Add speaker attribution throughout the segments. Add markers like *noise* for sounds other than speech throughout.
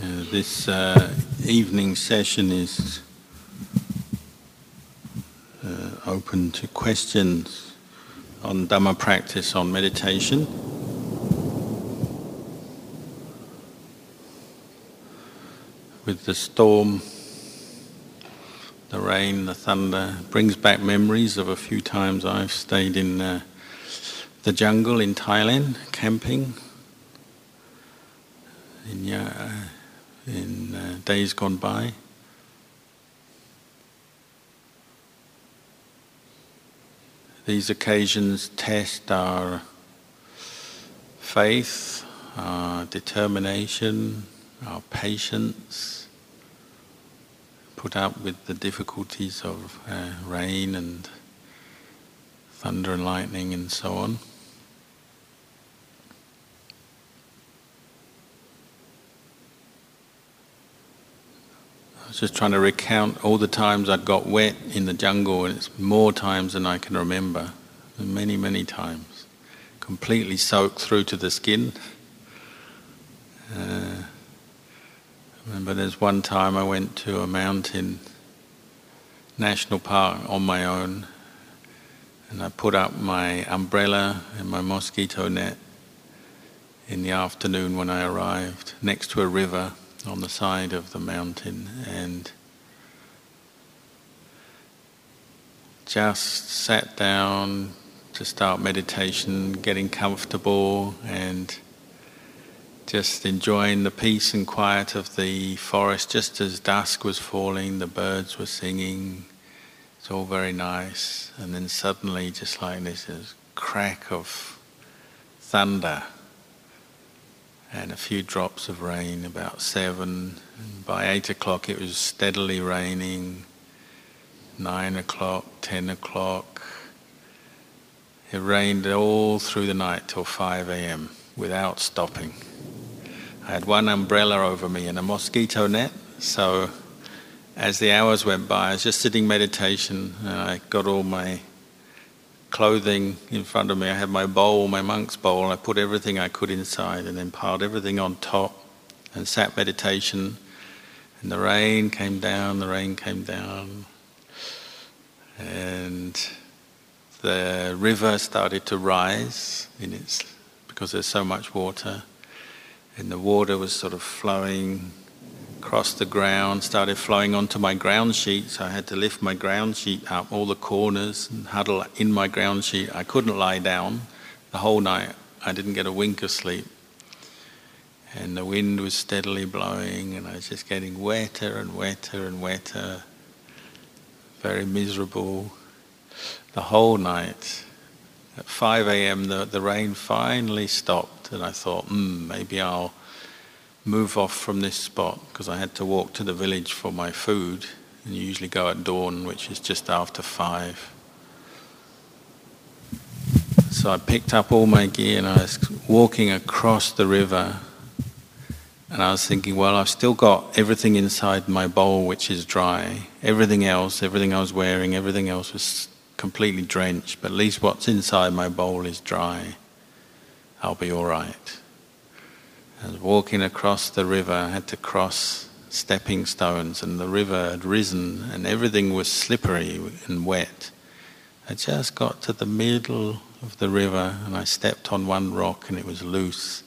Speaker 1: Uh, this uh, evening session is uh, open to questions on Dhamma practice, on meditation. With the storm, the rain, the thunder, brings back memories of a few times I've stayed in uh, the jungle in Thailand, camping. In, in uh, days gone by. These occasions test our faith, our determination, our patience, put up with the difficulties of uh, rain and thunder and lightning and so on. Was just trying to recount all the times I got wet in the jungle, and it's more times than I can remember. Many, many times. Completely soaked through to the skin. Uh, I remember there's one time I went to a mountain national park on my own, and I put up my umbrella and my mosquito net in the afternoon when I arrived next to a river on the side of the mountain and just sat down to start meditation, getting comfortable and just enjoying the peace and quiet of the forest just as dusk was falling, the birds were singing. It's all very nice. And then suddenly, just like this, this crack of thunder and a few drops of rain, about seven. And by eight o'clock, it was steadily raining. Nine o'clock, ten o'clock. It rained all through the night till 5 a.m. without stopping. I had one umbrella over me and a mosquito net, so as the hours went by, I was just sitting meditation and I got all my clothing in front of me. I had my bowl, my monk's bowl. I put everything I could inside and then piled everything on top and sat meditation. And the rain came down, the rain came down. And the river started to rise in its because there's so much water. And the water was sort of flowing across the ground, started flowing onto my ground sheet, so I had to lift my ground sheet up, all the corners, and huddle in my ground sheet. I couldn't lie down the whole night. I didn't get a wink of sleep. And the wind was steadily blowing, and I was just getting wetter and wetter and wetter. Very miserable the whole night. At 5 a.m., the, the rain finally stopped, and I thought, hmm, maybe I'll move off from this spot because I had to walk to the village for my food and you usually go at dawn which is just after five. So I picked up all my gear and I was walking across the river and I was thinking, well, I've still got everything inside my bowl which is dry. Everything else, everything I was wearing, everything else was completely drenched, but at least what's inside my bowl is dry. I'll be all right. I was walking across the river, I had to cross stepping stones, and the river had risen, and everything was slippery and wet. I just got to the middle of the river, and I stepped on one rock, and it was loose.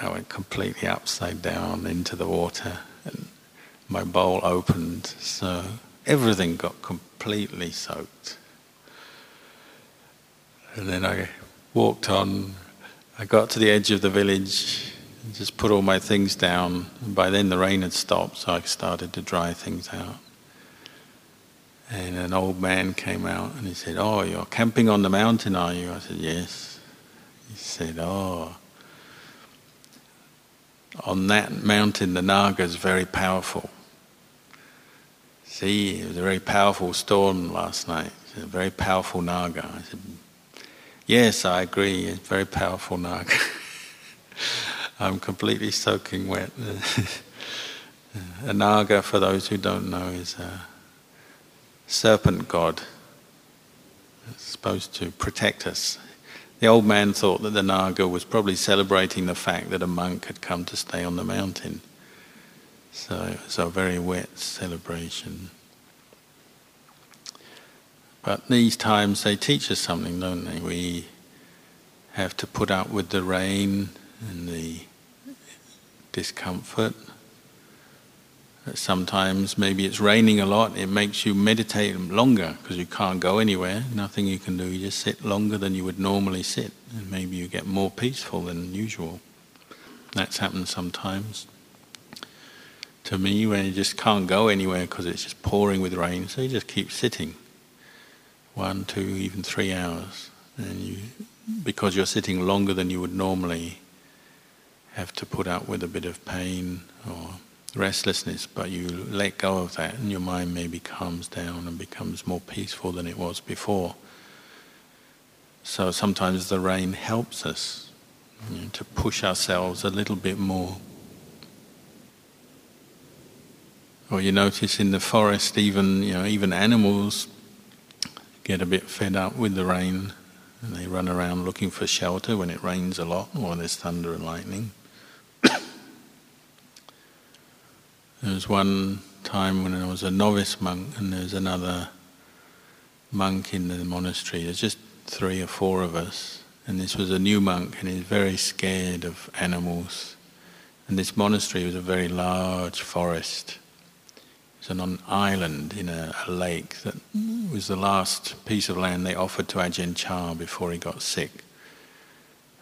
Speaker 1: I went completely upside down into the water, and my bowl opened, so everything got completely soaked. And then I walked on I got to the edge of the village and just put all my things down. And by then the rain had stopped, so I started to dry things out. And an old man came out and he said, Oh, you're camping on the mountain, are you? I said, Yes. He said, Oh, on that mountain the Naga is very powerful. See, it was a very powerful storm last night. a very powerful Naga. I said, Yes, I agree. It's very powerful Naga. *laughs* I'm completely soaking wet. *laughs* a Naga, for those who don't know, is a serpent god. It's supposed to protect us. The old man thought that the Naga was probably celebrating the fact that a monk had come to stay on the mountain. So it was a very wet celebration. But these times they teach us something, don't they? We have to put up with the rain and the discomfort. Sometimes maybe it's raining a lot, it makes you meditate longer because you can't go anywhere, nothing you can do, you just sit longer than you would normally sit, and maybe you get more peaceful than usual. That's happened sometimes. To me, when you just can't go anywhere because it's just pouring with rain, so you just keep sitting one, two, even three hours, and you, because you're sitting longer than you would normally, have to put up with a bit of pain or restlessness, but you let go of that, and your mind maybe calms down and becomes more peaceful than it was before. So sometimes the rain helps us you know, to push ourselves a little bit more. Or you notice in the forest, even you know, even animals get a bit fed up with the rain and they run around looking for shelter when it rains a lot or there's thunder and lightning. *coughs* there was one time when I was a novice monk and there's another monk in the monastery. There's just three or four of us. And this was a new monk and he's very scared of animals. And this monastery was a very large forest. It's on an island in a, a, lake that was the last piece of land they offered to Ajahn Chah before he got sick.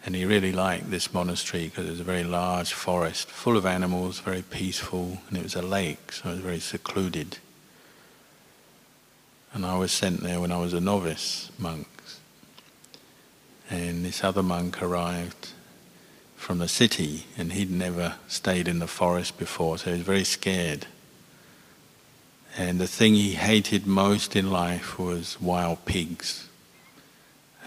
Speaker 1: And he really liked this monastery because it was a very large forest full of animals, very peaceful, and it was a lake, so it was very secluded. And I was sent there when I was a novice monk. And this other monk arrived from the city, and he'd never stayed in the forest before, so he was very scared. And the thing he hated most in life was wild pigs.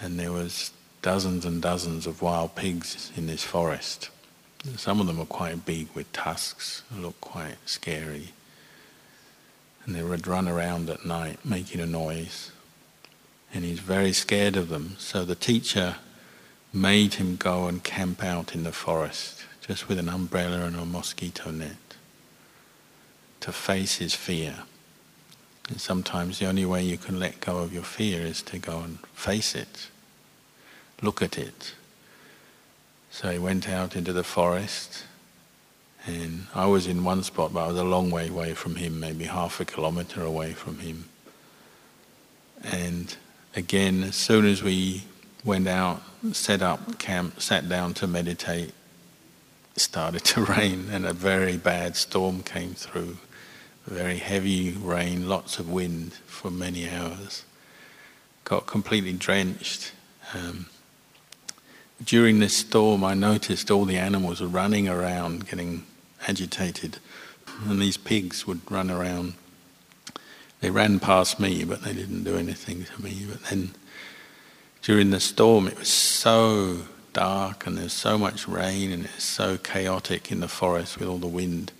Speaker 1: And there was dozens and dozens of wild pigs in this forest. Some of them were quite big with tusks, looked quite scary. And they would run around at night making a noise. And he's very scared of them. So the teacher made him go and camp out in the forest, just with an umbrella and a mosquito net, to face his fear. And sometimes the only way you can let go of your fear is to go and face it, look at it. So he went out into the forest, and I was in one spot, but I was a long way away from him, maybe half a kilometer away from him. And again, as soon as we went out, set up camp, sat down to meditate, it started *laughs* to rain, and a very bad storm came through very heavy rain, lots of wind for many hours. Got completely drenched. Um, during this storm, I noticed all the animals were running around, getting agitated, and these pigs would run around. They ran past me, but they didn't do anything to me. But then, during the storm, it was so dark, and there's so much rain, and it's so chaotic in the forest with all the wind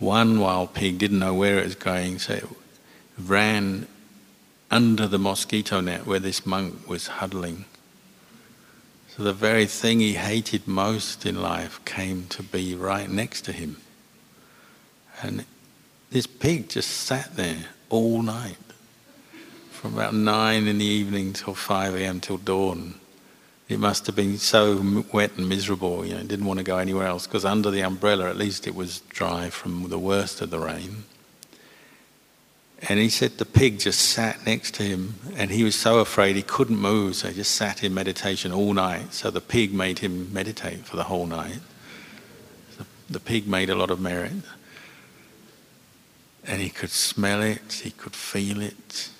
Speaker 1: one wild pig didn't know where it was going, so it ran under the mosquito net where this monk was huddling. So the very thing he hated most in life came to be right next to him. And this pig just sat there all night, from about nine in the evening till 5 a.m. till dawn. It must have been so wet and miserable, you know, didn't want to go anywhere else because under the umbrella at least it was dry from the worst of the rain. And he said the pig just sat next to him and he was so afraid he couldn't move, so he just sat in meditation all night. So the pig made him meditate for the whole night. The, the pig made a lot of merit. And he could smell it, he could feel it,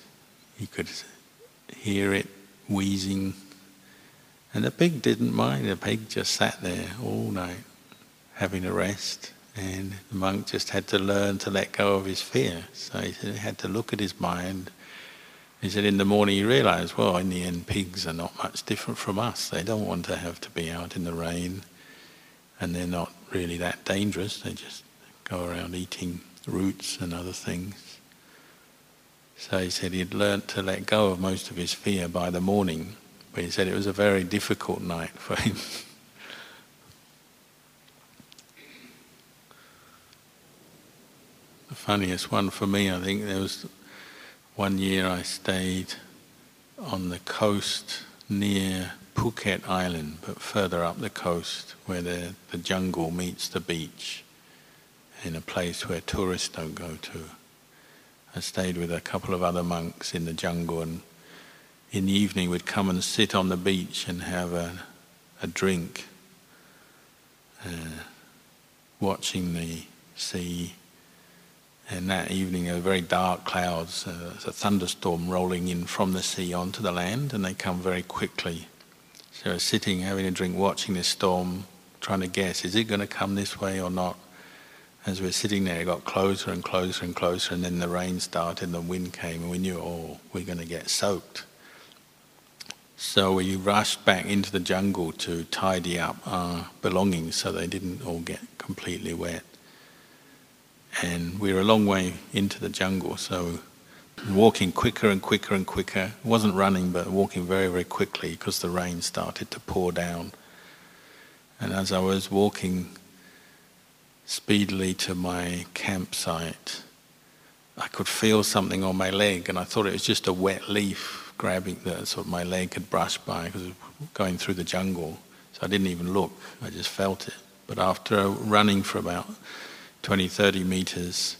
Speaker 1: he could hear it wheezing and the pig didn't mind. The pig just sat there all night, having a rest. And the monk just had to learn to let go of his fear. So he, he had to look at his mind. He said in the morning he realized, well, in the end, pigs are not much different from us. They don't want to have to be out in the rain, and they're not really that dangerous. They just go around eating roots and other things. So he said he'd learnt to let go of most of his fear by the morning. But he said it was a very difficult night for him. *laughs* the funniest one for me. I think there was one year I stayed on the coast near Phuket Island, but further up the coast where the, the jungle meets the beach, in a place where tourists don't go to. I stayed with a couple of other monks in the jungle, and in the evening we'd come and sit on the beach and have a, a drink, uh, watching the sea. And that evening, there were very dark clouds, uh, a thunderstorm rolling in from the sea onto the land, and they come very quickly. So sitting, having a drink, watching this storm, trying to guess, is it going to come this way or not? as we were sitting there, it got closer and closer and closer, and then the rain started and the wind came, and we knew, oh, we're going to get soaked. So we rushed back into the jungle to tidy up our belongings so they didn't all get completely wet. And we were a long way into the jungle, so walking quicker and quicker and quicker. It wasn't running, but walking very, very quickly because the rain started to pour down. And as I was walking speedily to my campsite, I could feel something on my leg, and I thought it was just a wet leaf grabbing the sort of my leg had brushed by because going through the jungle. So I didn't even look; I just felt it. But after running for about 20, 30 meters,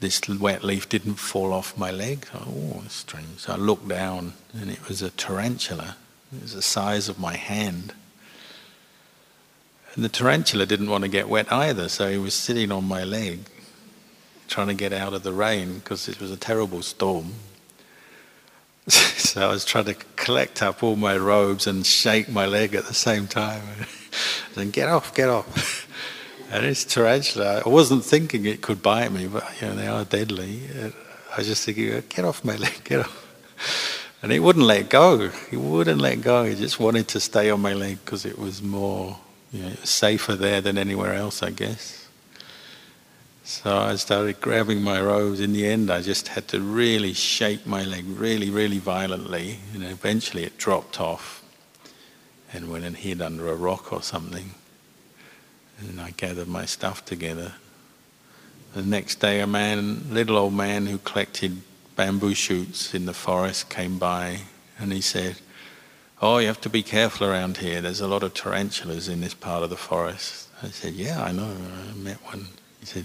Speaker 1: this wet leaf didn't fall off my leg. Oh, strange. So I looked down, and it was a tarantula. It was the size of my hand. And the tarantula didn't want to get wet either, so he was sitting on my leg, trying to get out of the rain because it was a terrible storm. *laughs* so I was trying to collect up all my robes and shake my leg at the same time. *laughs* and get off, get off. *laughs* and this tarantula, I wasn't thinking it could bite me, but you know, they are deadly. Uh, I was just thinking, uh, get off my leg, get off. And it wouldn't let go. He wouldn't let go. He just wanted to stay on my leg because it was more you know, safer there than anywhere else, I guess. So I started grabbing my robes. In the end, I just had to really shake my leg really, really violently. And eventually it dropped off and went and hid under a rock or something. And I gathered my stuff together. The next day, a man, little old man who collected bamboo shoots in the forest came by and he said, Oh, you have to be careful around here. There's a lot of tarantulas in this part of the forest. I said, Yeah, I know. I met one. Said,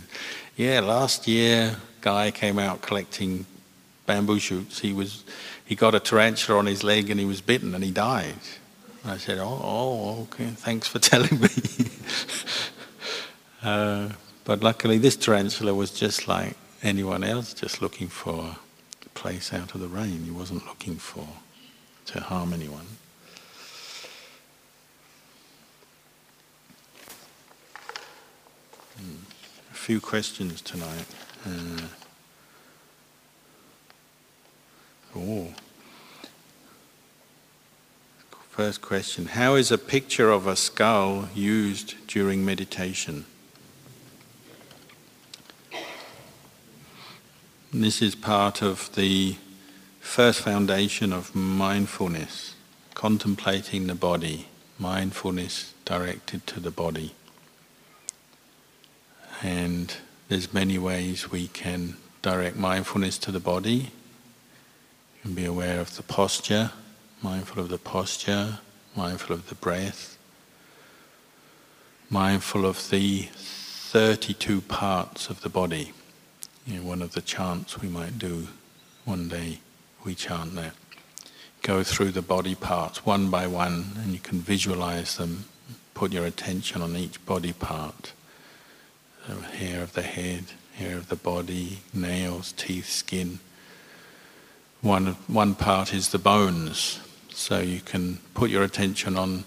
Speaker 1: Yeah, last year, guy came out collecting bamboo shoots. He was, he got a tarantula on his leg and he was bitten and he died. I said, Oh, oh okay. Thanks for *laughs* telling me. *laughs* uh, but luckily, this tarantula was just like anyone else, just looking for a place out of the rain. He wasn't looking for to harm anyone. Few questions tonight. Uh, oh. First question How is a picture of a skull used during meditation? This is part of the first foundation of mindfulness, contemplating the body, mindfulness directed to the body. And there's many ways we can direct mindfulness to the body. You can be aware of the posture, mindful of the posture, mindful of the breath, mindful of the 32 parts of the body. You know, one of the chants we might do one day, we chant that. Go through the body parts one by one, and you can visualize them. Put your attention on each body part Um, hair of the head, hair of the body, nails, teeth, skin. One, one part is the bones, so you can put your attention on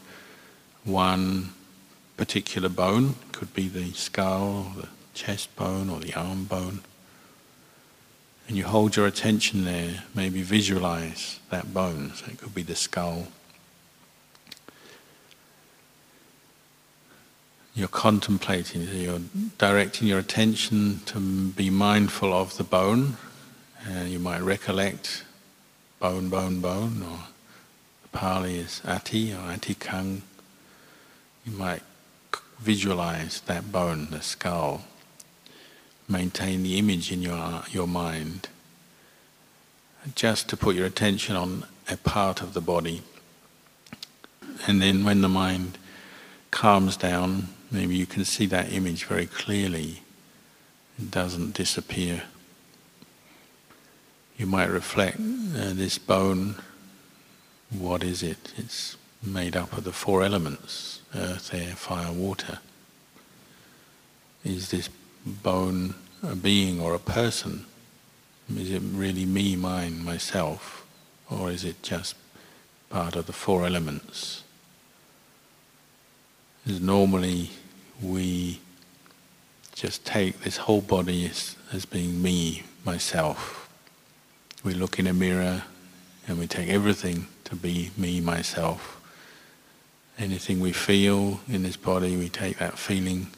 Speaker 1: one particular bone, could be the skull, the chest bone, or the arm bone. And you hold your attention there, maybe visualize that bone, so it could be the skull you're contemplating, you're directing your attention to be mindful of the bone. And you might recollect bone, bone, bone, or the Pali is ati or atikang. You might visualize that bone, the skull. maintain the image in your, your mind, just to put your attention on a part of the body. And then when the mind calms down, maybe you can see that image very clearly. It doesn't disappear. You might reflect uh, this bone, what is it? It's made up of the four elements earth, air, fire, water. Is this bone a being or a person? Is it really me, mine, myself? Or is it just part of the four elements? Normally we just take this whole body as, as being me, myself. We look in a mirror and we take everything to be me, myself. Anything we feel in this body, we take that feeling,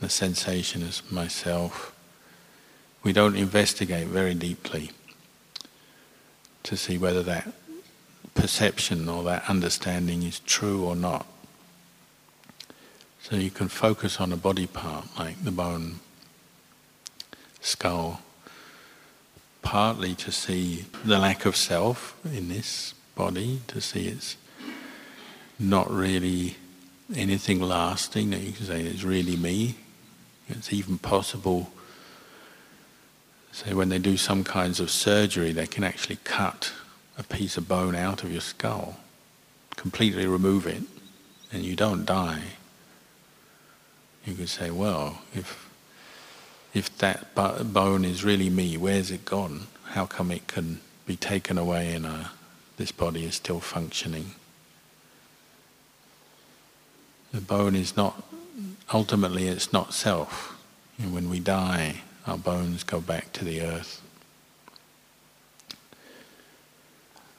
Speaker 1: the sensation as myself. We don't investigate very deeply to see whether that perception or that understanding is true or not. So you can focus on a body part like the bone, skull, partly to see the lack of self in this body, to see its not really anything lasting that you can say is really me. It's even possible, say, when they do some kinds of surgery, they can actually cut a piece of bone out of your skull, completely remove it, and you don't die. You could say, well, if if that bone is really me, where's it gone? How come it can be taken away and uh, this body is still functioning? The bone is not, ultimately, it's not self. And when we die, our bones go back to the earth.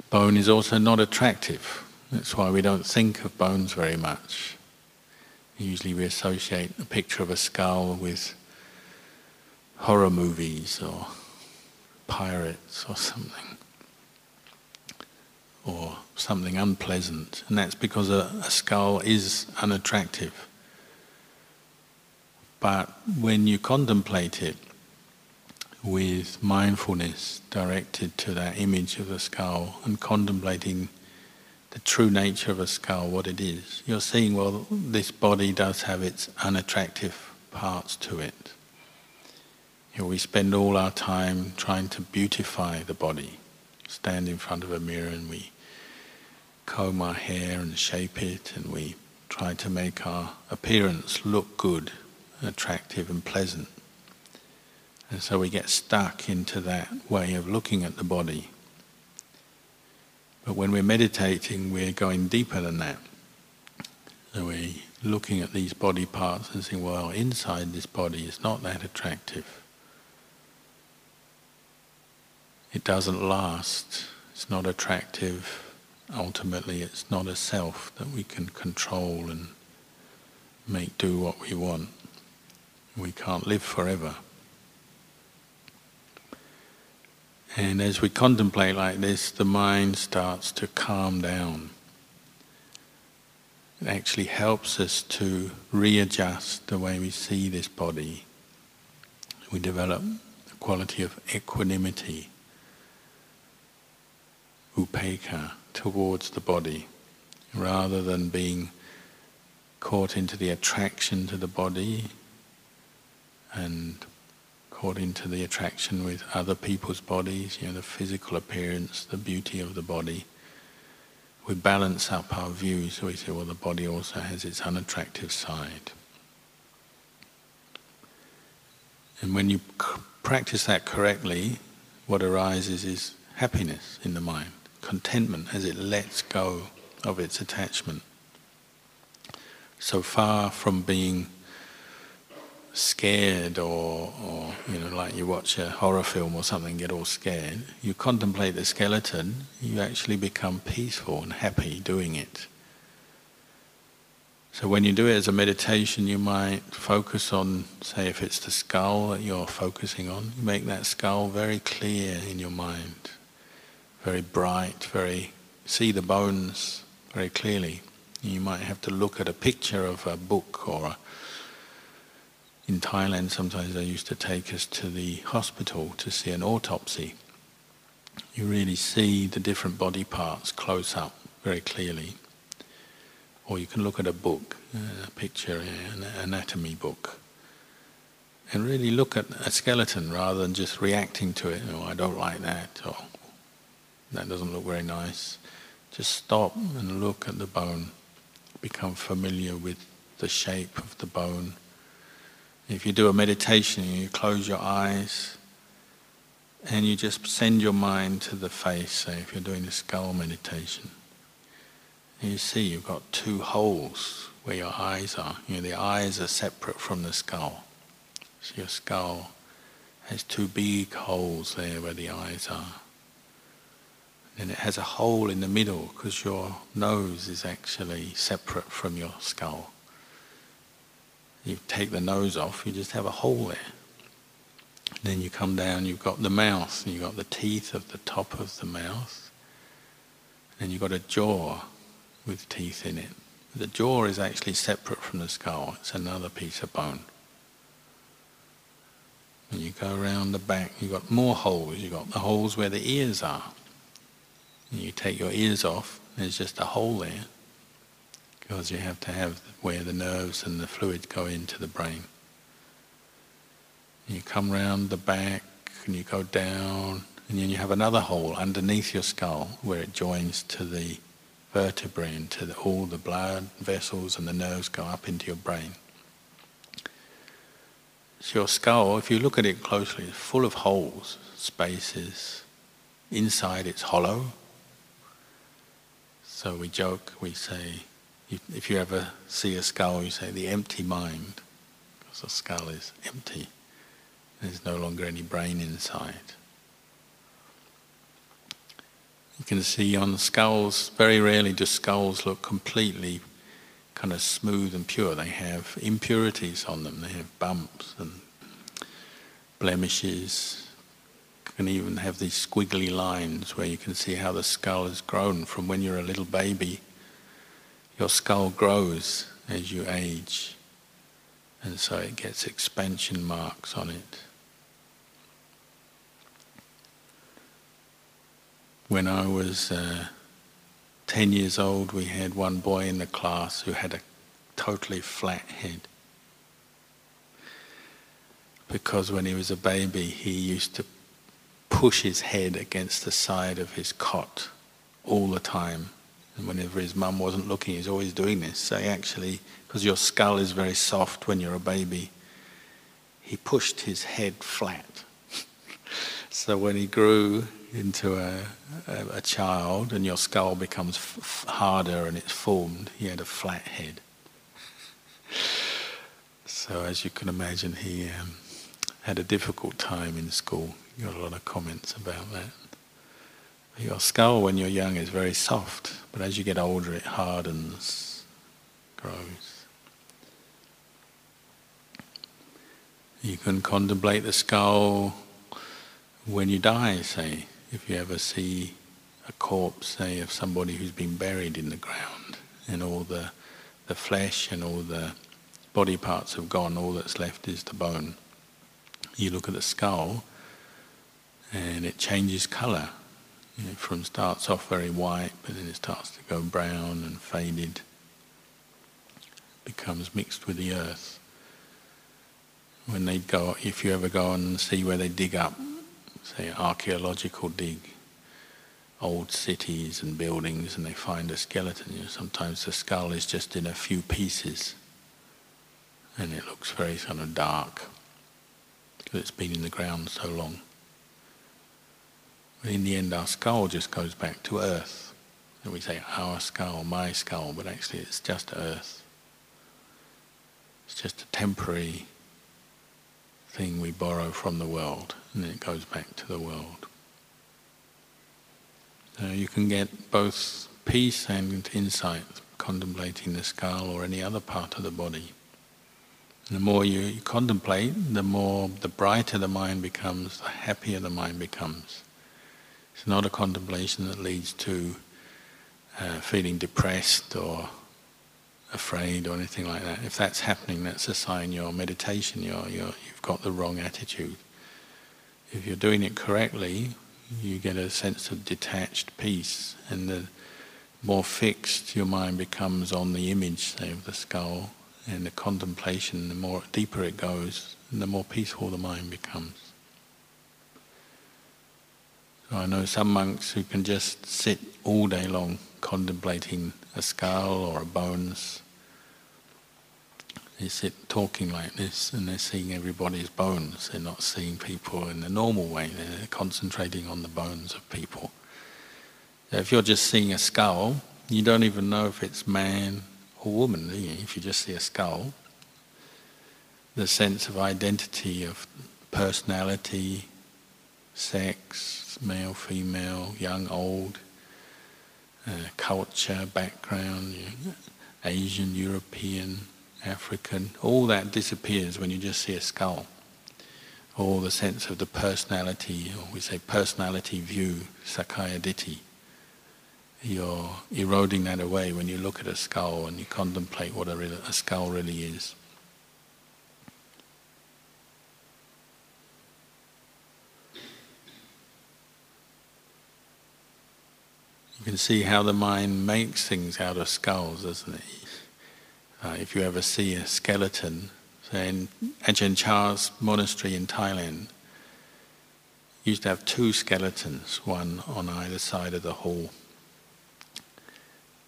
Speaker 1: Bone is also not attractive. That's why we don't think of bones very much. Usually we associate a picture of a skull with horror movies or pirates or something or something unpleasant, and that's because a, a skull is unattractive. But when you contemplate it with mindfulness directed to that image of the skull and contemplating the true nature of a skull, what it is, you're seeing, well, this body does have its unattractive parts to it. You know, we spend all our time trying to beautify the body stand in front of a mirror and we comb our hair and shape it and we try to make our appearance look good, attractive and pleasant. And so we get stuck into that way of looking at the body. But when we're meditating, we're going deeper than that. So we're looking at these body parts and saying, well, inside this body is not that attractive. it doesn't last, it's not attractive. Ultimately, it's not a self that we can control and make do what we want. We can't live forever. And as we contemplate like this, the mind starts to calm down. It actually helps us to readjust the way we see this body. We develop the quality of equanimity upekkha towards the body, rather than being caught into the attraction to the body and caught into the attraction with other people's bodies, you know, the physical appearance, the beauty of the body. We balance up our views, so we say, well, the body also has its unattractive side. And when you practice that correctly, what arises is happiness in the mind contentment as it lets go of its attachment. So far from being scared or, or you know like you watch a horror film or something get all scared you contemplate the skeleton you actually become peaceful and happy doing it so when you do it as a meditation you might focus on say if it's the skull that you're focusing on you make that skull very clear in your mind very bright, very see the bones very clearly. You might have to look at a picture of a book or a, in Thailand, sometimes they used to take us to the hospital to see an autopsy. You really see the different body parts close up very clearly. Or you can look at a book, a picture, an anatomy book, and really look at a skeleton rather than just reacting to it. Oh, I don't like that, or that doesn't look very nice. Just stop and look at the bone. Become familiar with the shape of the bone. If you do a meditation, you close your eyes and you just send your mind to the face, say if you're doing a skull meditation. You see you've got two holes where your eyes are. You know, the eyes are separate from the skull. So your skull has two big holes there where the eyes are. And it has a hole in the middle because your nose is actually separate from your skull. You take the nose off, you just have a hole there. Then you come down, you've got the mouth, and you've got the teeth of the top of the mouth. And you've got a jaw with teeth in it. The jaw is actually separate from the skull, it's another piece of bone. And you go around the back, you've got more holes, you've got the holes where the ears are. And you take your ears off, there's just a hole there because you have to have where the nerves and the fluid go into the brain. You come round the back and you go down and then you have another hole underneath your skull where it joins to the vertebrae and to the, all the blood vessels and the nerves go up into your brain. So your skull, if you look at it closely, is full of holes, spaces. Inside it's hollow. So we joke, we say, if you ever see a skull, you say the empty mind, because the skull is empty. There's no longer any brain inside. You can see on the skulls, very rarely do skulls look completely kind of smooth and pure. They have impurities on them, they have bumps and blemishes. Can even have these squiggly lines where you can see how the skull has grown from when you're a little baby your skull grows as you age, and so it gets expansion marks on it. When I was uh, 10 years old, we had one boy in the class who had a totally flat head. Because when he was a baby, he used to push his head against the side of his cot all the time whenever his mum wasn't looking, he's always doing this. So he actually, because your skull is very soft when you're a baby, he pushed his head flat. *laughs* so when he grew into a, a, a, child and your skull becomes f- harder and it's formed, he had a flat head. *laughs* so as you can imagine, he um, had a difficult time in school. You got a lot of comments about that. Your skull when you're young is very soft, but as you get older it hardens, grows. You can contemplate the skull when you die, say, if you ever see a corpse, say, of somebody who's been buried in the ground and all the, the flesh and all the body parts have gone, all that's left is the bone. You look at the skull and it changes colour you know, from starts off very white, but then it starts to go brown and faded, becomes mixed with the earth. When they go, if you ever go and see where they dig up, say archaeological dig, old cities and buildings, and they find a skeleton, you know, sometimes the skull is just in a few pieces, and it looks very kind of dark because it's been in the ground so long. In the end, our skull just goes back to earth. And we say our skull, my skull, but actually it's just earth. It's just a temporary thing we borrow from the world, and it goes back to the world. So you can get both peace and insight contemplating the skull or any other part of the body. The more you contemplate, the more, the brighter the mind becomes, the happier the mind becomes. It's not a contemplation that leads to uh, feeling depressed or afraid or anything like that. If that's happening, that's a sign your meditation, you're, you're, you've got the wrong attitude. If you're doing it correctly, you get a sense of detached peace, and the more fixed your mind becomes on the image, say, of the skull, and the contemplation, the more deeper it goes, and the more peaceful the mind becomes. I know some monks who can just sit all day long contemplating a skull or a bones. They sit talking like this and they're seeing everybody's bones. They're not seeing people in the normal way. They're concentrating on the bones of people. If you're just seeing a skull, you don't even know if it's man or woman, you? If you just see a skull, the sense of identity, of personality, sex, male, female, young, old, uh, culture, background, Asian, European, African, all that disappears when you just see a skull. All the sense of the personality, or we say personality view, Sakkaya Ditthi. You're eroding that away when you look at a skull and you contemplate what a, a skull really is. You can see how the mind makes things out of skulls, doesn't it? Uh, if you ever see a skeleton, say in Ajahn Chah's monastery in Thailand, used to have two skeletons, one on either side of the hall.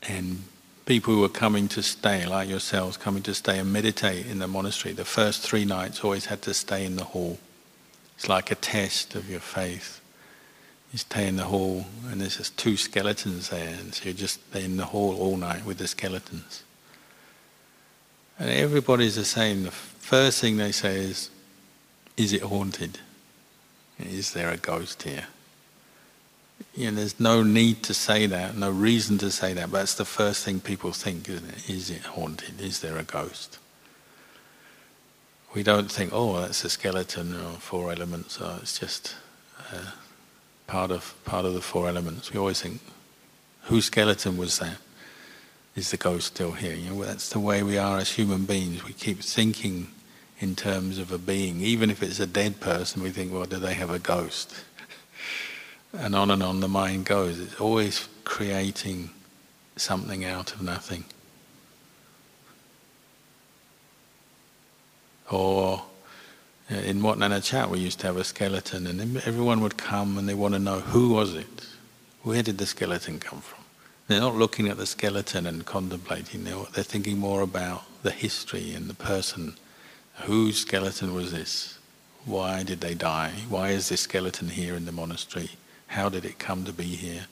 Speaker 1: And people who were coming to stay, like yourselves, coming to stay and meditate in the monastery, the first three nights always had to stay in the hall. It's like a test of your faith you stay in the hall and there's just two skeletons there and so you're just in the hall all night with the skeletons. And everybody's the same. The first thing they say is, is it haunted? Is there a ghost here? You know, there's no need to say that, no reason to say that, but that's the first thing people think, isn't it? Is it haunted? Is there a ghost? We don't think, oh, that's a skeleton or four elements, or it's just uh, part of part of the four elements. We always think, whose skeleton was that? Is the ghost still here? You know, that's the way we are as human beings. We keep thinking in terms of a being, even if it's a dead person. We think, well, do they have a ghost? *laughs* and on and on the mind goes. It's always creating something out of nothing. Or in Wat Nana Chat, we used to have a skeleton, and everyone would come and they want to know who was it? Where did the skeleton come from? They're not looking at the skeleton and contemplating, they're, they're thinking more about the history and the person. Whose skeleton was this? Why did they die? Why is this skeleton here in the monastery? How did it come to be here?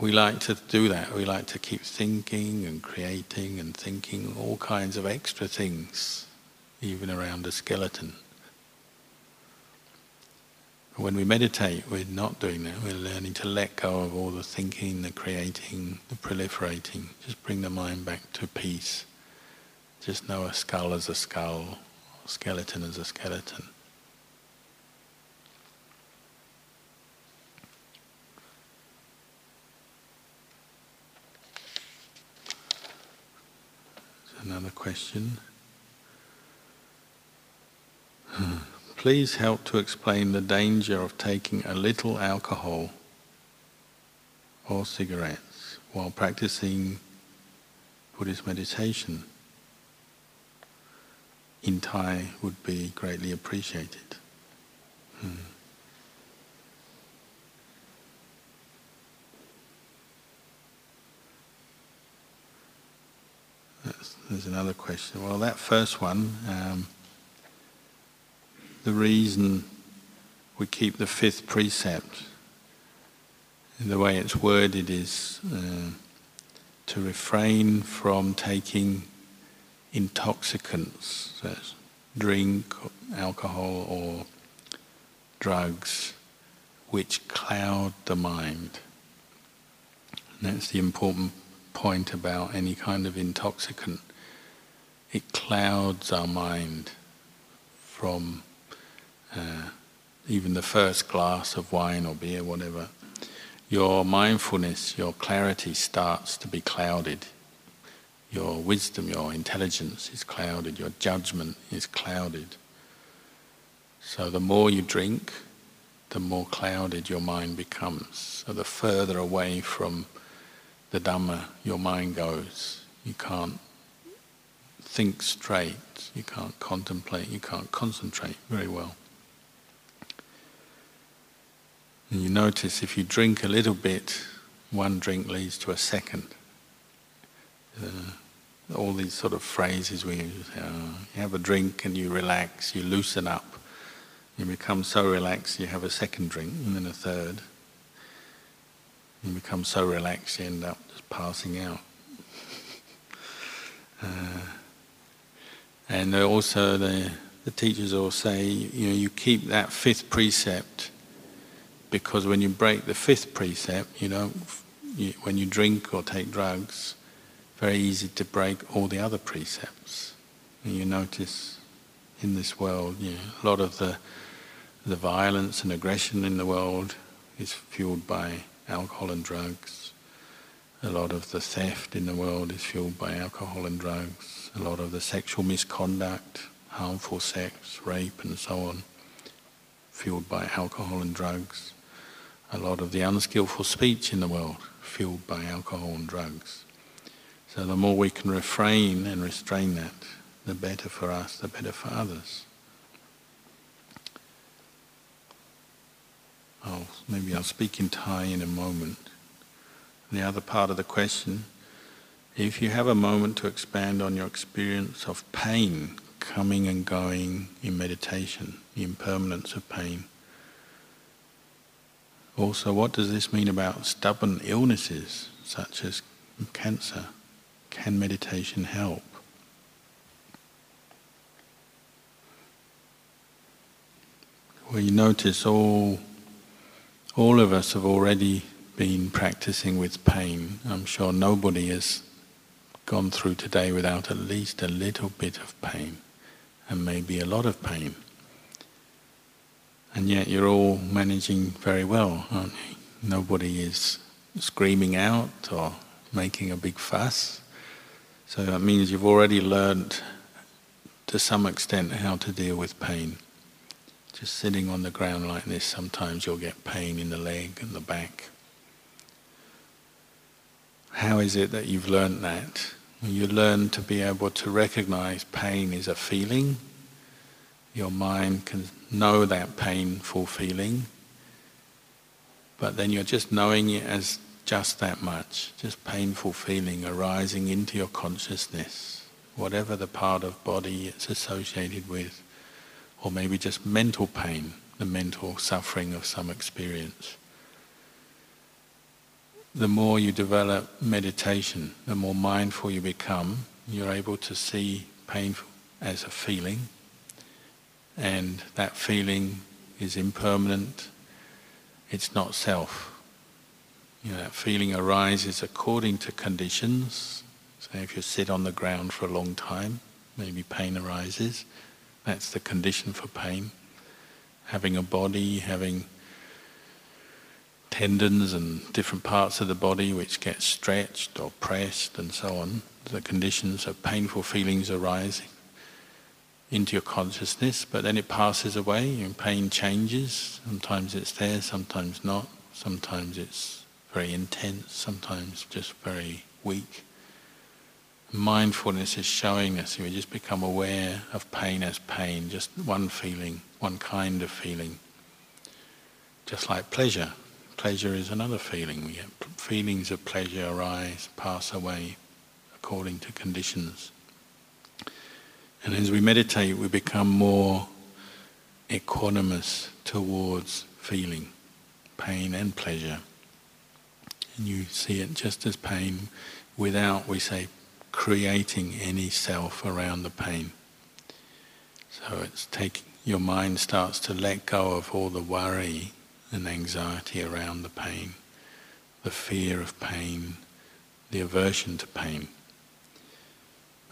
Speaker 1: We like to do that. We like to keep thinking and creating and thinking all kinds of extra things even around a skeleton. When we meditate, we're not doing that. We're learning to let go of all the thinking, the creating, the proliferating. Just bring the mind back to peace. Just know a skull as a skull, a skeleton as a skeleton. Another question. Please help to explain the danger of taking a little alcohol or cigarettes while practicing Buddhist meditation. In Thai would be greatly appreciated. Hmm. there's another question. Well, that first one. Um, the reason we keep the fifth precept, the way it's worded is uh, to refrain from taking intoxicants, so drink, alcohol, or drugs, which cloud the mind. And that's the important point about any kind of intoxicant. It clouds our mind from uh, even the first glass of wine or beer, whatever, your mindfulness, your clarity starts to be clouded. Your wisdom, your intelligence is clouded, your judgment is clouded. So the more you drink, the more clouded your mind becomes. So the further away from the Dhamma your mind goes. You can't think straight, you can't contemplate, you can't concentrate very well. And you notice if you drink a little bit, one drink leads to a second. Uh, all these sort of phrases we use. Uh, you have a drink and you relax, you loosen up. You become so relaxed, you have a second drink and then a third. You become so relaxed, you end up just passing out. *laughs* Uh, and also the, the teachers all say, you know, you keep that fifth precept because when you break the fifth precept, you know, you, when you drink or take drugs, very easy to break all the other precepts. And you notice in this world, you know, a lot of the the violence and aggression in the world is fueled by alcohol and drugs. A lot of the theft in the world is fueled by alcohol and drugs. A lot of the sexual misconduct, harmful sex, rape, and so on, fueled by alcohol and drugs a lot of the unskillful speech in the world fueled by alcohol and drugs. So the more we can refrain and restrain that, the better for us, the better for others. I'll, maybe I'll speak in Thai in a moment. The other part of the question, if you have a moment to expand on your experience of pain coming and going in meditation, the impermanence of pain, also, what does this mean about stubborn illnesses such as cancer? Can meditation help? Well, you notice all, all of us have already been practicing with pain. I'm sure nobody has gone through today without at least a little bit of pain, and maybe a lot of pain. And yet you're all managing very well, aren't you? Nobody is screaming out or making a big fuss. So that means you've already learned to some extent how to deal with pain. Just sitting on the ground like this, sometimes you'll get pain in the leg and the back. How is it that you've learned that? You learn to be able to recognize pain is a feeling. Your mind can know that painful feeling, but then you're just knowing it as just that much, just painful feeling arising into your consciousness, whatever the part of body it's associated with, or maybe just mental pain, the mental suffering of some experience. The more you develop meditation, the more mindful you become, you're able to see pain as a feeling, and that feeling is impermanent, it's not self. You know, that feeling arises according to conditions. So if you sit on the ground for a long time, maybe pain arises. That's the condition for pain. Having a body, having tendons and different parts of the body which get stretched or pressed and so on, the conditions of painful feelings arising into your consciousness, but then it passes away. Your pain changes. Sometimes it's there, sometimes not. Sometimes it's very intense, sometimes just very weak. Mindfulness is showing us, we just become aware of pain as pain, just one feeling, one kind of feeling. Just like pleasure. Pleasure is another feeling. We get feelings of pleasure arise, pass away according to conditions. And as we meditate, we become more equanimous towards feeling pain and pleasure. And you see it just as pain without, we say, creating any self around the pain. So it's taking, your mind starts to let go of all the worry and anxiety around the pain, the fear of pain, the aversion to pain.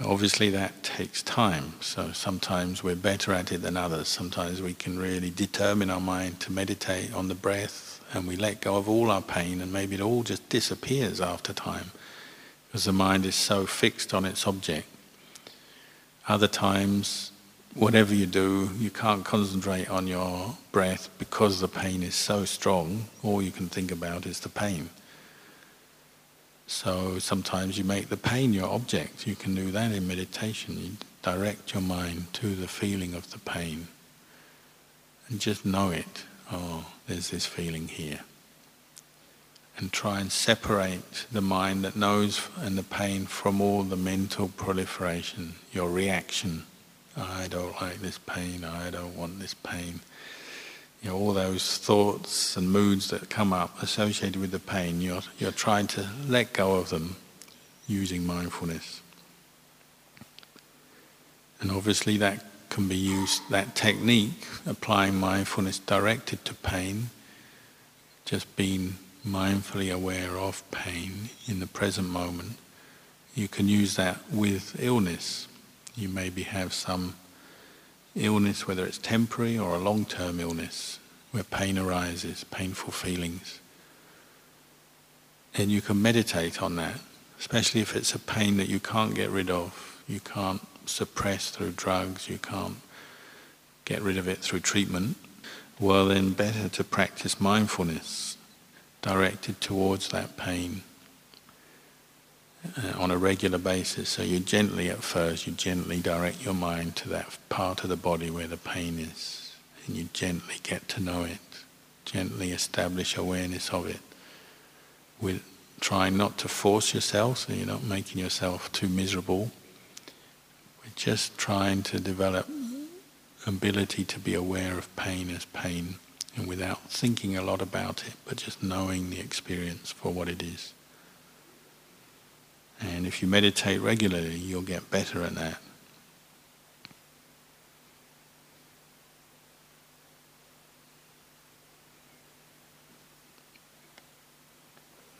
Speaker 1: Obviously, that takes time. So sometimes we're better at it than others. Sometimes we can really determine our mind to meditate on the breath and we let go of all our pain, and maybe it all just disappears after time because the mind is so fixed on its object. Other times, whatever you do, you can't concentrate on your breath because the pain is so strong. All you can think about is the pain. So sometimes you make the pain your object. You can do that in meditation. You direct your mind to the feeling of the pain and just know it. Oh, there's this feeling here. And try and separate the mind that knows and the pain from all the mental proliferation, your reaction. I don't like this pain, I don't want this pain you know, all those thoughts and moods that come up associated with the pain, you're, you're trying to let go of them using mindfulness. And obviously, that can be used, that technique, applying mindfulness directed to pain, just being mindfully aware of pain in the present moment. You can use that with illness. You maybe have some illness, whether it's temporary or a long-term illness, where pain arises, painful feelings. And you can meditate on that, especially if it's a pain that you can't get rid of, you can't suppress through drugs, you can't get rid of it through treatment. Well, then better to practice mindfulness directed towards that pain uh, on a regular basis. So you gently, at first, you gently direct your mind to that part of the body where the pain is, and you gently get to know it, gently establish awareness of it. With trying not to force yourself, so you're not making yourself too miserable. We're just trying to develop ability to be aware of pain as pain, and without thinking a lot about it, but just knowing the experience for what it is. And if you meditate regularly, you'll get better at that.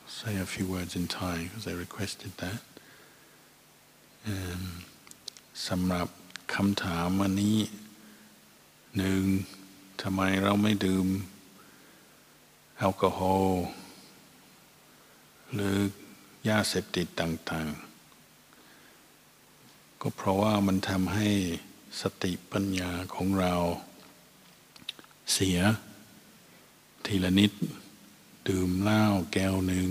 Speaker 1: Say a few words in Thai because they requested that. Um, สำหรับคำถามวันนี้หนึ่งทำไมเราไม่ดื่มแอลกอฮอล์หรือ ยาเสพติดต่างๆ ก็เพราะว่ามันทำให้สติปัญญาของเราเสีย ทีละนิด ดื่มเหล้าแก้วหนึ่ง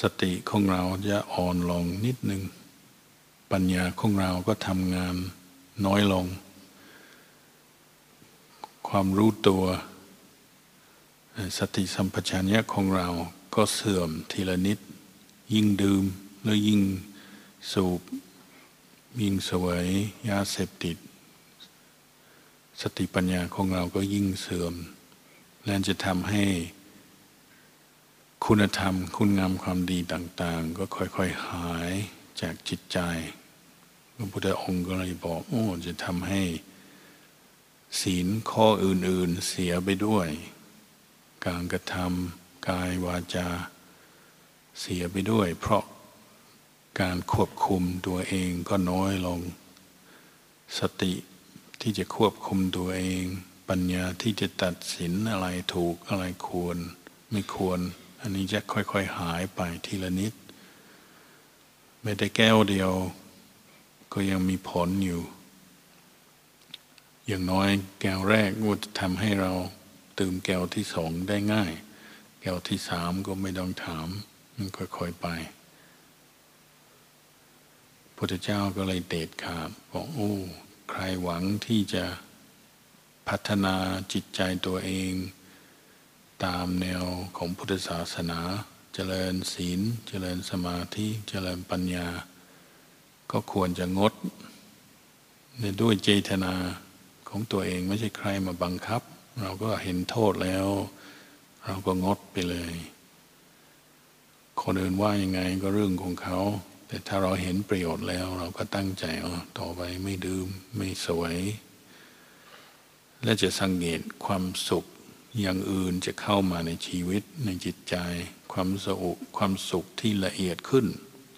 Speaker 1: สติของเราจะอ่อนลงนิดหนึ่ง ปัญญาของเราก็ทำงานน้อยลง ความรู้ตัว สติสัมปชัญญะของเรา ก็เสื่อมทีละนิด ยิ่งดื่มแล้วยิ่งสูบ ยิ่งสวยยาเสพติด สติปัญญาของเราก็ยิ่งเสื่อม และจะทำให้คุณธรรม คุณงามความดีต่างๆ ก็ค่อยๆหายจากจิตใจพระพุทธองค์ก็เลยบอกโอ้จะทำให้ศีลข้ออื่นๆเสียไปด้วย การกระทำ กายวาจาเสียไปด้วย เพราะการควบคุมตัวเองก็น้อยลง สติที่จะควบคุมตัวเอง ปัญญาที่จะตัดสินอะไรถูกอะไรควร ไม่ควร อันนี้จะค่อยๆหายไปทีละนิด ไม่ได้แก้วเดียว ก็ยังมีผลอยู่ อย่างน้อยแก้วแรกก็จะทำให้เราตื่มแก้วที่สองได้ง่าย ก้วที่สามก็ไม่ต้องถาม มันค่อยๆไปพุทธเจ้าก็เลยเตดขาดบอกโอ้ ใครหวังที่จะพัฒนาจิตใจตัวเอง ตามแนวของพุทธศาสนาเจริญศีล เจริญสมาธิเจริญปัญญา ก็ควรจะงดในด้วยเจตนาของตัวเองไม่ใช่ใครมาบังคับ เราก็เห็นโทษแล้ว เราก็งดไปเลย คนอื่นว่ายังไงก็เรื่องของเขา แต่ถ้าเราเห็นประโยชน์แล้ว เราก็ตั้งใจอ๋อต่อไปไม่ดื่มไม่สวย และจะสังเกตความสุขอย่างอื่นจะเข้ามาในชีวิตในจิตใจ ความสุขความสุขที่ละเอียดขึ้น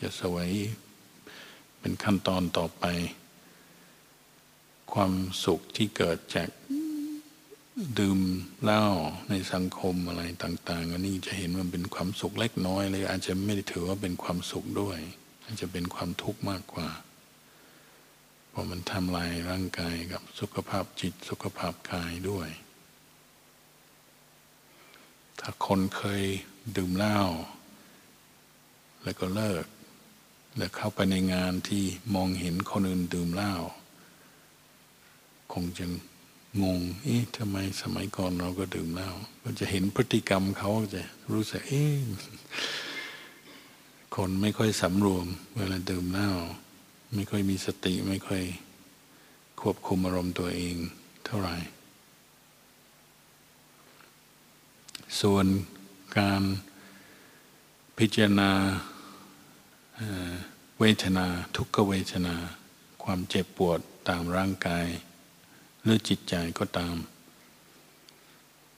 Speaker 1: จะสวยเป็นขั้นตอนต่อไป ความสุขที่เกิดจาก ดื่มเหล้าในสังคมอะไรต่างๆอันนี้จะเห็นมันเป็นความสุขเล็กน้อยเลยอาจจะไม่ได้ถือว่าเป็นความสุขด้วย อาจจะเป็นความทุกข์มากกว่า เพราะมันทำลายร่างกายกับสุขภาพจิตสุขภาพกายด้วย ถ้าคนเคยดื่มเหล้าแล้วก็เลิก แล้วเข้าไปในงานที่มองเห็นคนอื่นดื่มเหล้าคงจะ งง เอ๊ะทำไมสมัยก่อนเราก็ดื่มเหล้าก็จะเห็นพฤติกรรมเขาจะรู้สึกเอ๊ะคนไม่ค่อยสำรวม เวลาดื่มเหล้าไม่ค่อยมีสติไม่ค่อยควบคุมอารมณ์ตัวเอง เท่าไหร่ ส่วนการพิจารณาเวทนาทุกขเวทนา ความเจ็บปวดตามร่างกาย รือจิตใจก็ตาม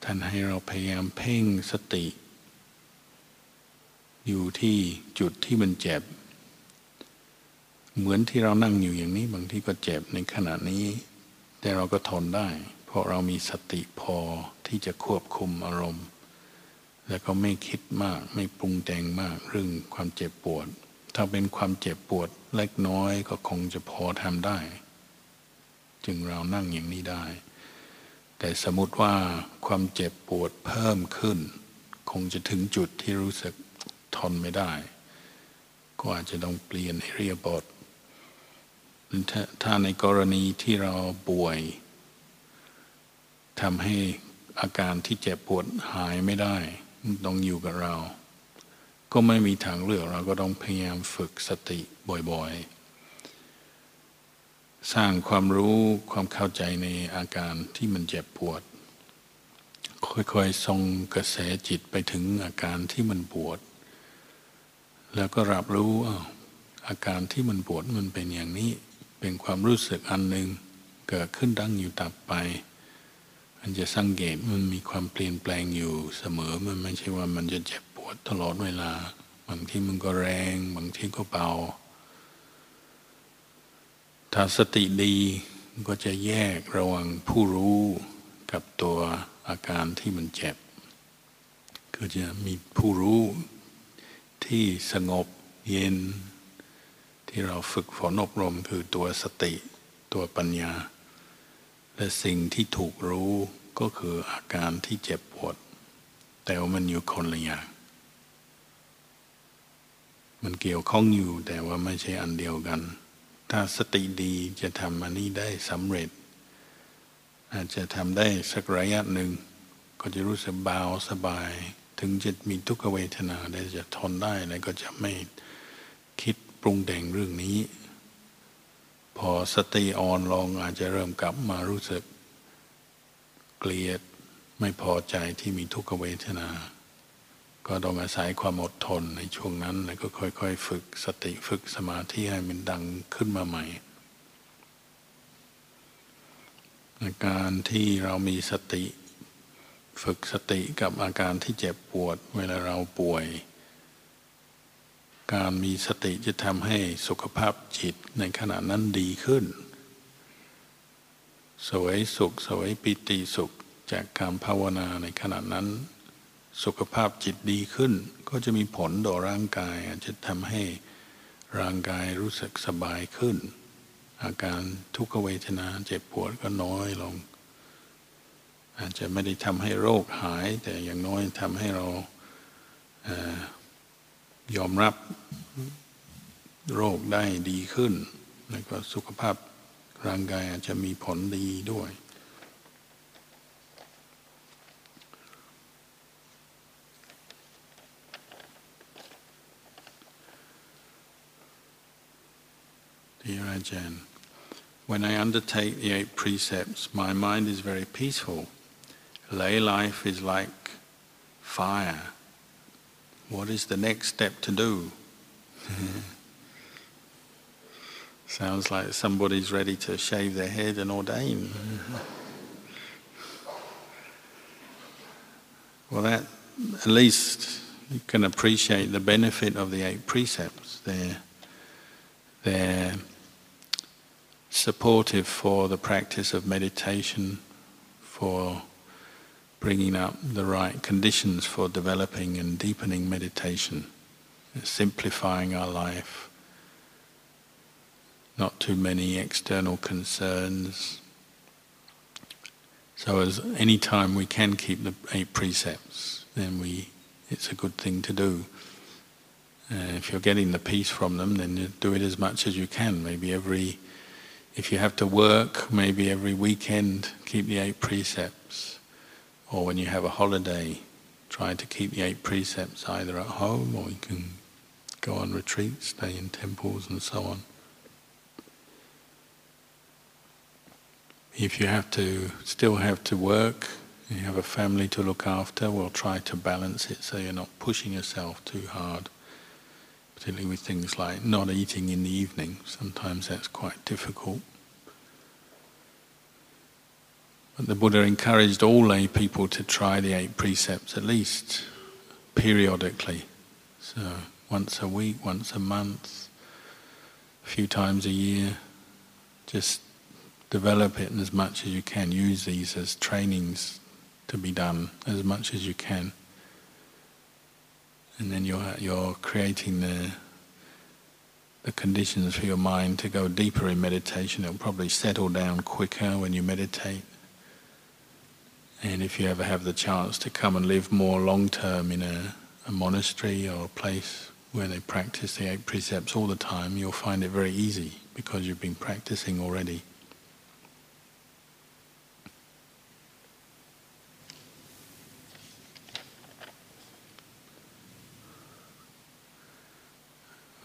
Speaker 1: ท่านให้เราพยายามเพ่งสติ อยู่ที่จุดที่มันเจ็บ เหมือนที่เรานั่งอยู่อย่างนี้บางที่ก็เจ็บในขณะนี้ แต่เราก็ทนได้ เพราะเรามีสติพอที่จะควบคุมอารมณ์ แล้วก็ไม่คิดมากไม่ปรุงแต่งมากเรื่องความเจ็บปวด ถ้าเป็นความเจ็บปวดเล็กน้อยก็คงจะพอทำได้ จึงเรานั่งอย่างนี้ได้ แต่สมมติว่าความเจ็บปวดเพิ่มขึ้น คงจะถึงจุดที่รู้สึกทนไม่ได้ ก็อาจจะต้องเปลี่ยนเรียบทถ้าในกรณีที่เราป่วยทำให้อาการที่เจ็บปวดหายไม่ได้ ต้องอยู่กับเรา ก็ไม่มีทางเลือกเราก็ต้องพยายามฝึกสติบ่อยๆ สร้างความรู้ความเข้าใจในอาการที่มันเจ็บปวด ค่อยๆส่งกระแสจิตไปถึงอาการที่มันปวด แล้วก็รับรู้อาการที่มันปวดมันเป็นอย่างนี้ เป็นความรู้สึกอันหนึ่งเกิดขึ้นดังอยู่ตับไป มันจะสังเกตมันมีความเปลี่ยนแปลงอยู่เสมอมันไม่ใช่ว่ามันจะเจ็บปวดตลอดเวลา บางที่มันก็แรง บางที่ก็เบา ถ้าสติดีก็จะแยกระหว่างผู้รู้กับตัวอาการที่มันเจ็บ ก็จะมีผู้รู้ที่สงบเย็น ที่เราฝึกฝนอบรมคือตัวสติตัวปัญญา และสิ่งที่ถูกรู้ก็คืออาการที่เจ็บปวด แต่ว่ามันอยู่คนละอย่างมันเกี่ยวข้องอยู่แต่ว่าไม่ใช่อันเดียวกัน ถ้าสติดีจะทำอันนี้ได้สำเร็จ อาจจะทำได้สักระยะหนึ่ง ก็จะรู้สึกเบาสบาย ถึงจะมีทุกขเวทนาได้จะทนได้แล้วก็จะไม่คิดปรุงแต่งเรื่องนี้ พอสติอ่อนลงอาจจะเริ่มกลับมารู้สึก เกลียดไม่พอใจที่มีทุกขเวทนา ก็ต้องอาศัยความอดทนในช่วงนั้น แล้วก็ค่อย ๆ ฝึกสติฝึกสมาธิให้มันดังขึ้นมาใหม่การที่เรามีสติ ฝึกสติกับอาการที่เจ็บปวดเวลาเราป่วย การมีสติจะทำให้สุขภาพจิตในขณะนั้นดีขึ้น สวยสุขสวยปิติสุขจากการภาวนาในขณะนั้น สุขภาพจิตดีขึ้น ก็จะมีผลต่อร่างกาย อาจจะทำให้ร่างกายรู้สึกสบายขึ้น อาการทุกขเวทนาเจ็บปวดก็น้อยลง อาจจะไม่ได้ทำให้โรคหาย แต่อย่างน้อยทำให้เรายอมรับโรคได้ดีขึ้น แล้วก็สุขภาพร่างกายอาจจะมีผลดีด้วย Dear Ajahn, when I undertake the eight precepts, my mind is very peaceful. Lay life is like fire. What is the next step to do? *laughs* Sounds like somebody's ready to shave their head and ordain. well, that at least you can appreciate the benefit of the eight precepts. They're they're supportive for the practice of meditation, for bringing up the right conditions for developing and deepening meditation, simplifying our life, not too many external concerns. So as any time we can keep the eight precepts, then we it's a good thing to do. Uh, if you're getting the peace from them, then do it as much as you can. Maybe every, if you have to work, maybe every weekend keep the eight precepts. Or when you have a holiday, try to keep the eight precepts either at home or you can go on retreat, stay in temples and so on. If you have to, still have to work, you have a family to look after, well try to balance it so you're not pushing yourself too hard. Particularly with things like not eating in the evening, sometimes that's quite difficult. But the Buddha encouraged all lay people to try the eight precepts at least periodically. So once a week, once a month, a few times a year, just develop it as much as you can. Use these as trainings to be done as much as you can. And then you're, you're creating the, the conditions for your mind to go deeper in meditation. It'll probably settle down quicker when you meditate. And if you ever have the chance to come and live more long term in a, a monastery or a place where they practice the eight precepts all the time, you'll find it very easy because you've been practicing already.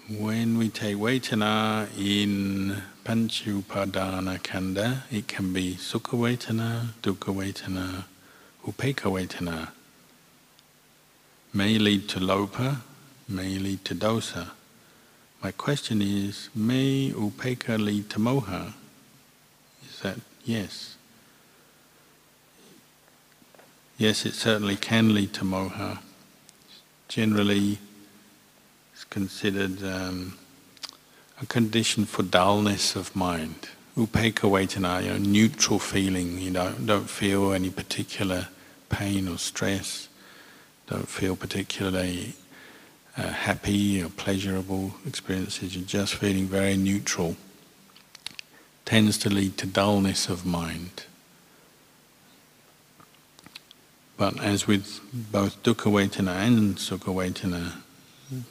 Speaker 1: When we take Vedana in Panchupadana Khandha, it can be Sukha Vedana, Dukkha Vedana, Upekkha Vedana. May lead to Lobha, may lead to Dosa. My question is, may Upekkha lead to Moha? Is that yes? Yes, it certainly can lead to Moha. Generally, considered um, a condition for dullness of mind. Upekkha Vedana, you know, neutral feeling, you don't, don't feel any particular pain or stress, don't feel particularly uh, happy or pleasurable experiences, you're just feeling very neutral, tends to lead to dullness of mind. But as with both dukkha vedana and sukha vedana,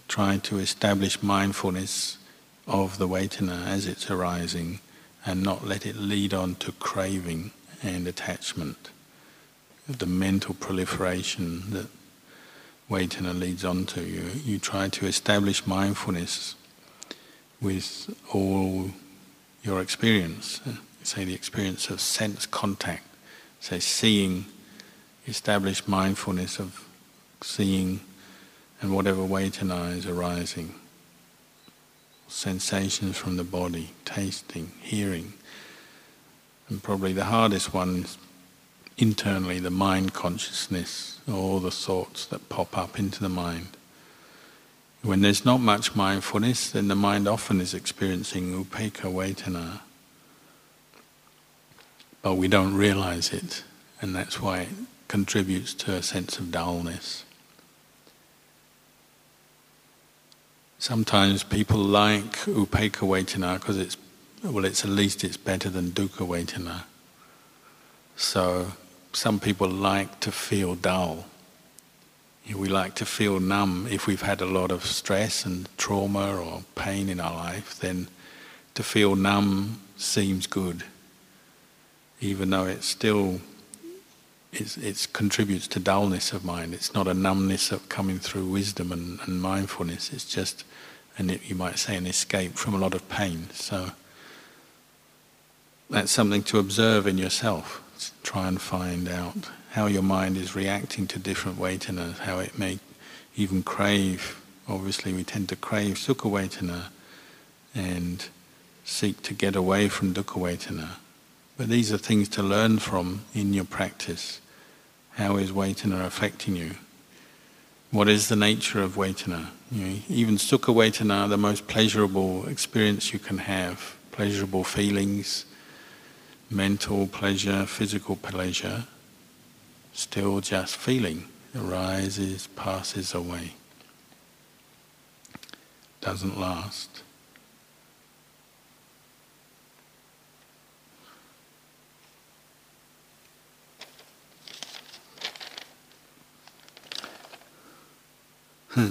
Speaker 1: try to establish mindfulness of the Vedana as it's arising and not let it lead on to craving and attachment. The mental proliferation that Vedana leads on to. You, you try to establish mindfulness with all your experience. Say the experience of sense contact. Say seeing, establish mindfulness of seeing and whatever vedana is arising, sensations from the body, tasting, hearing, and probably the hardest one is internally the mind consciousness, all the thoughts that pop up into the mind. When there's not much mindfulness, then the mind often is experiencing upekkha vedana, but we don't realize it, and that's why it contributes to a sense of dullness. Sometimes people like upekkha vedana because it's well, it's at least it's better than dukkha vedana. So some people like to feel dull. We like to feel numb if we've had a lot of stress and trauma or pain in our life. Then to feel numb seems good, even though it still it contributes to dullness of mind. It's not a numbness of coming through wisdom and, and mindfulness. It's just, and it, you might say, an escape from a lot of pain. So that's something to observe in yourself. Try and find out how your mind is reacting to different vedanas, how it may even crave. Obviously, we tend to crave sukha vedana and seek to get away from dukkha vedana. But these are things to learn from in your practice. How is Vedana affecting you? What is the nature of Vedana? You know, even Sukha Vedana, the most pleasurable experience you can have, pleasurable feelings, mental pleasure, physical pleasure, still just feeling, arises, passes away, doesn't last. Hmm.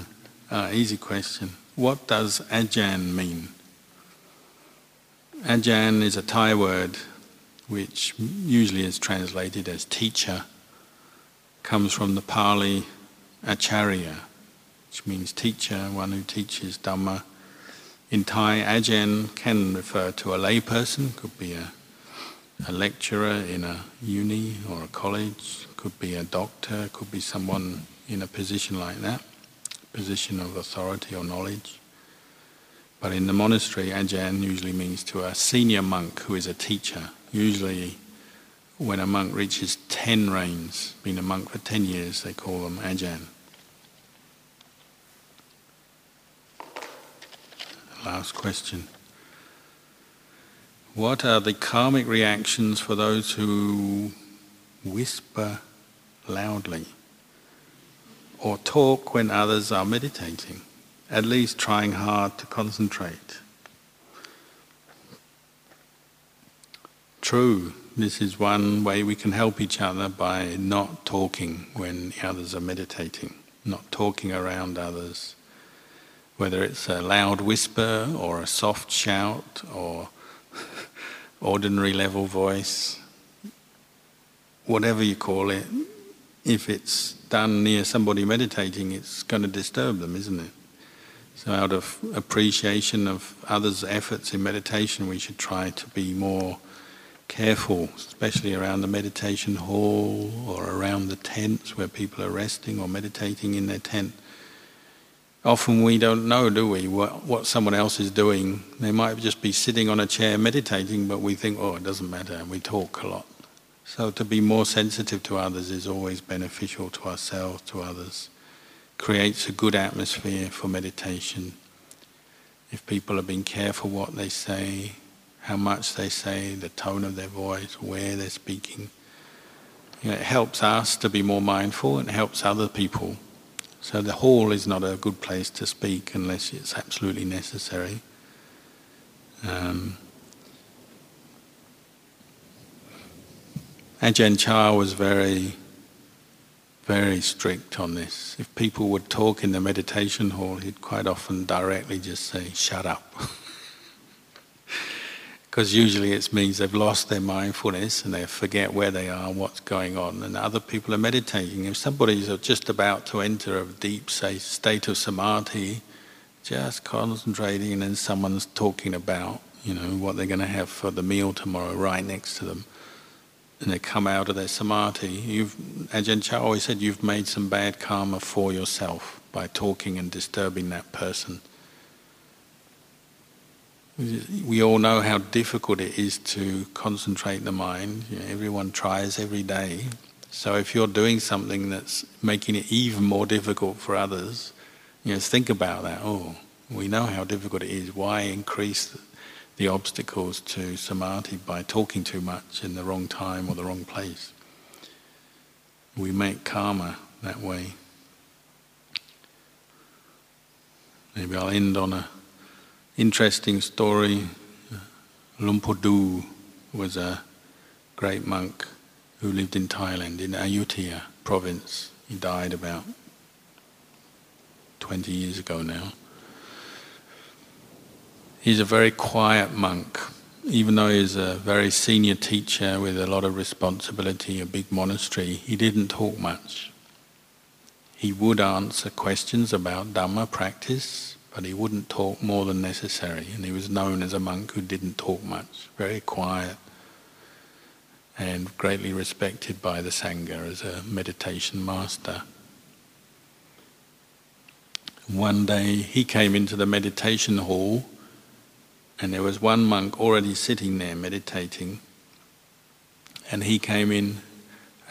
Speaker 1: Uh, easy question. What does Ajahn mean? Ajahn is a Thai word which usually is translated as teacher, comes from the Pali acharya, which means teacher, one who teaches Dhamma. In Thai, Ajahn can refer to a layperson, could be a, a lecturer in a uni or a college, could be a doctor, could be someone in a position like that position of authority or knowledge. But in the monastery, Ajahn usually means to a senior monk who is a teacher. Usually, when a monk reaches 10 rains, being a monk for 10 years, they call them Ajahn. Last question. What are the karmic reactions for those who whisper loudly? Or talk when others are meditating, at least trying hard to concentrate. True, this is one way we can help each other by not talking when others are meditating, not talking around others, whether it's a loud whisper or a soft shout or *laughs* ordinary level voice, whatever you call it, if it's done near somebody meditating, it's going to disturb them, isn't it? So, out of appreciation of others' efforts in meditation, we should try to be more careful, especially around the meditation hall or around the tents where people are resting or meditating in their tent. Often we don't know, do we, what, what someone else is doing. They might just be sitting on a chair meditating, but we think, oh, it doesn't matter, and we talk a lot. So to be more sensitive to others is always beneficial to ourselves, to others. Creates a good atmosphere for meditation. If people are being careful what they say, how much they say, the tone of their voice, where they're speaking, you know, it helps us to be more mindful and helps other people. So the hall is not a good place to speak unless it's absolutely necessary. Um, Ajahn Chah was very, very strict on this. If people would talk in the meditation hall, he'd quite often directly just say, shut up. *laughs* Because usually it means they've lost their mindfulness and they forget where they are, what's going on, and other people are meditating. If somebody's just about to enter a deep say, state of samadhi, just concentrating, and then someone's talking about, you know, what they're going to have for the meal tomorrow right next to them and they come out of their samadhi, you've, Ajahn Chah always said, you've made some bad karma for yourself by talking and disturbing that person. We all know how difficult it is to concentrate the mind. You know, everyone tries every day. So if you're doing something that's making it even more difficult for others, you know, think about that. Oh, we know how difficult it is. Why increase the obstacles to samadhi by talking too much in the wrong time or the wrong place. We make karma that way. Maybe I'll end on a interesting story. Du was a great monk who lived in Thailand, in Ayutthaya province. He died about 20 years ago now. He's a very quiet monk. Even though he's a very senior teacher with a lot of responsibility, a big monastery, he didn't talk much. He would answer questions about Dhamma practice, but he wouldn't talk more than necessary. And he was known as a monk who didn't talk much, very quiet, and greatly respected by the Sangha as a meditation master. One day he came into the meditation hall and there was one monk already sitting there meditating, and he came in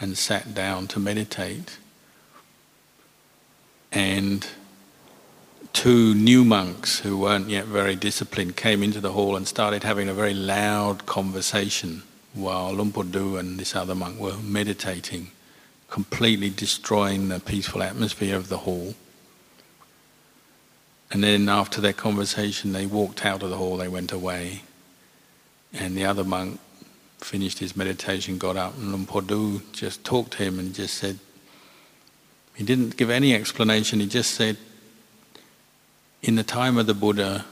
Speaker 1: and sat down to meditate. and two new monks who weren't yet very disciplined came into the hall and started having a very loud conversation while Luang Pu and this other monk were meditating, completely destroying the peaceful atmosphere of the hall. And then after their conversation, they walked out of the hall, they went away. And the other monk finished his meditation, got up, and Luang Pu just talked to him and just said, he didn't give any explanation, he just said, in the time of the Buddha,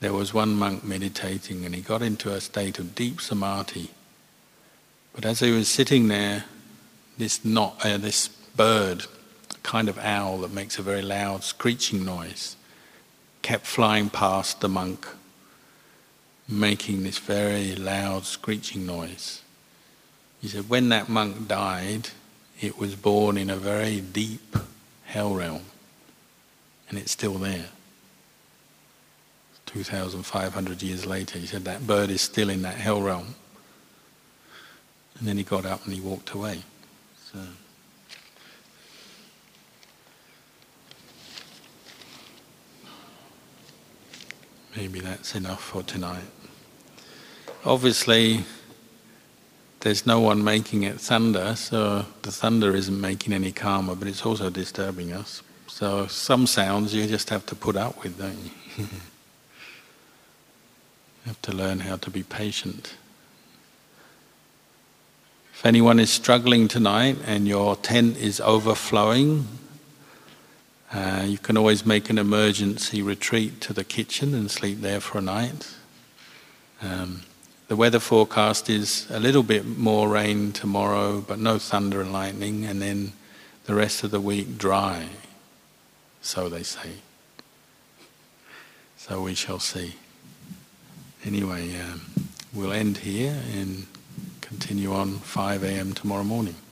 Speaker 1: there was one monk meditating and he got into a state of deep samadhi. But as he was sitting there, this not uh, this bird, kind of owl that makes a very loud screeching noise, kept flying past the monk, making this very loud screeching noise. He said, when that monk died, it was born in a very deep hell realm, and it's still there. 2,500 years later, he said that bird is still in that hell realm. And then he got up and he walked away. So. Maybe that's enough for tonight. Obviously, there's no one making it thunder, so the thunder isn't making any karma, but it's also disturbing us. So some sounds you just have to put up with, don't you? you *laughs* have to learn how to be patient. If anyone is struggling tonight and your tent is overflowing, uh, you can always make an emergency retreat to the kitchen and sleep there for a night. Um, the weather forecast is a little bit more rain tomorrow, but no thunder and lightning, and then the rest of the week dry. So they say. So we shall see. Anyway, um, we'll end here and continue on 5 a.m. tomorrow morning.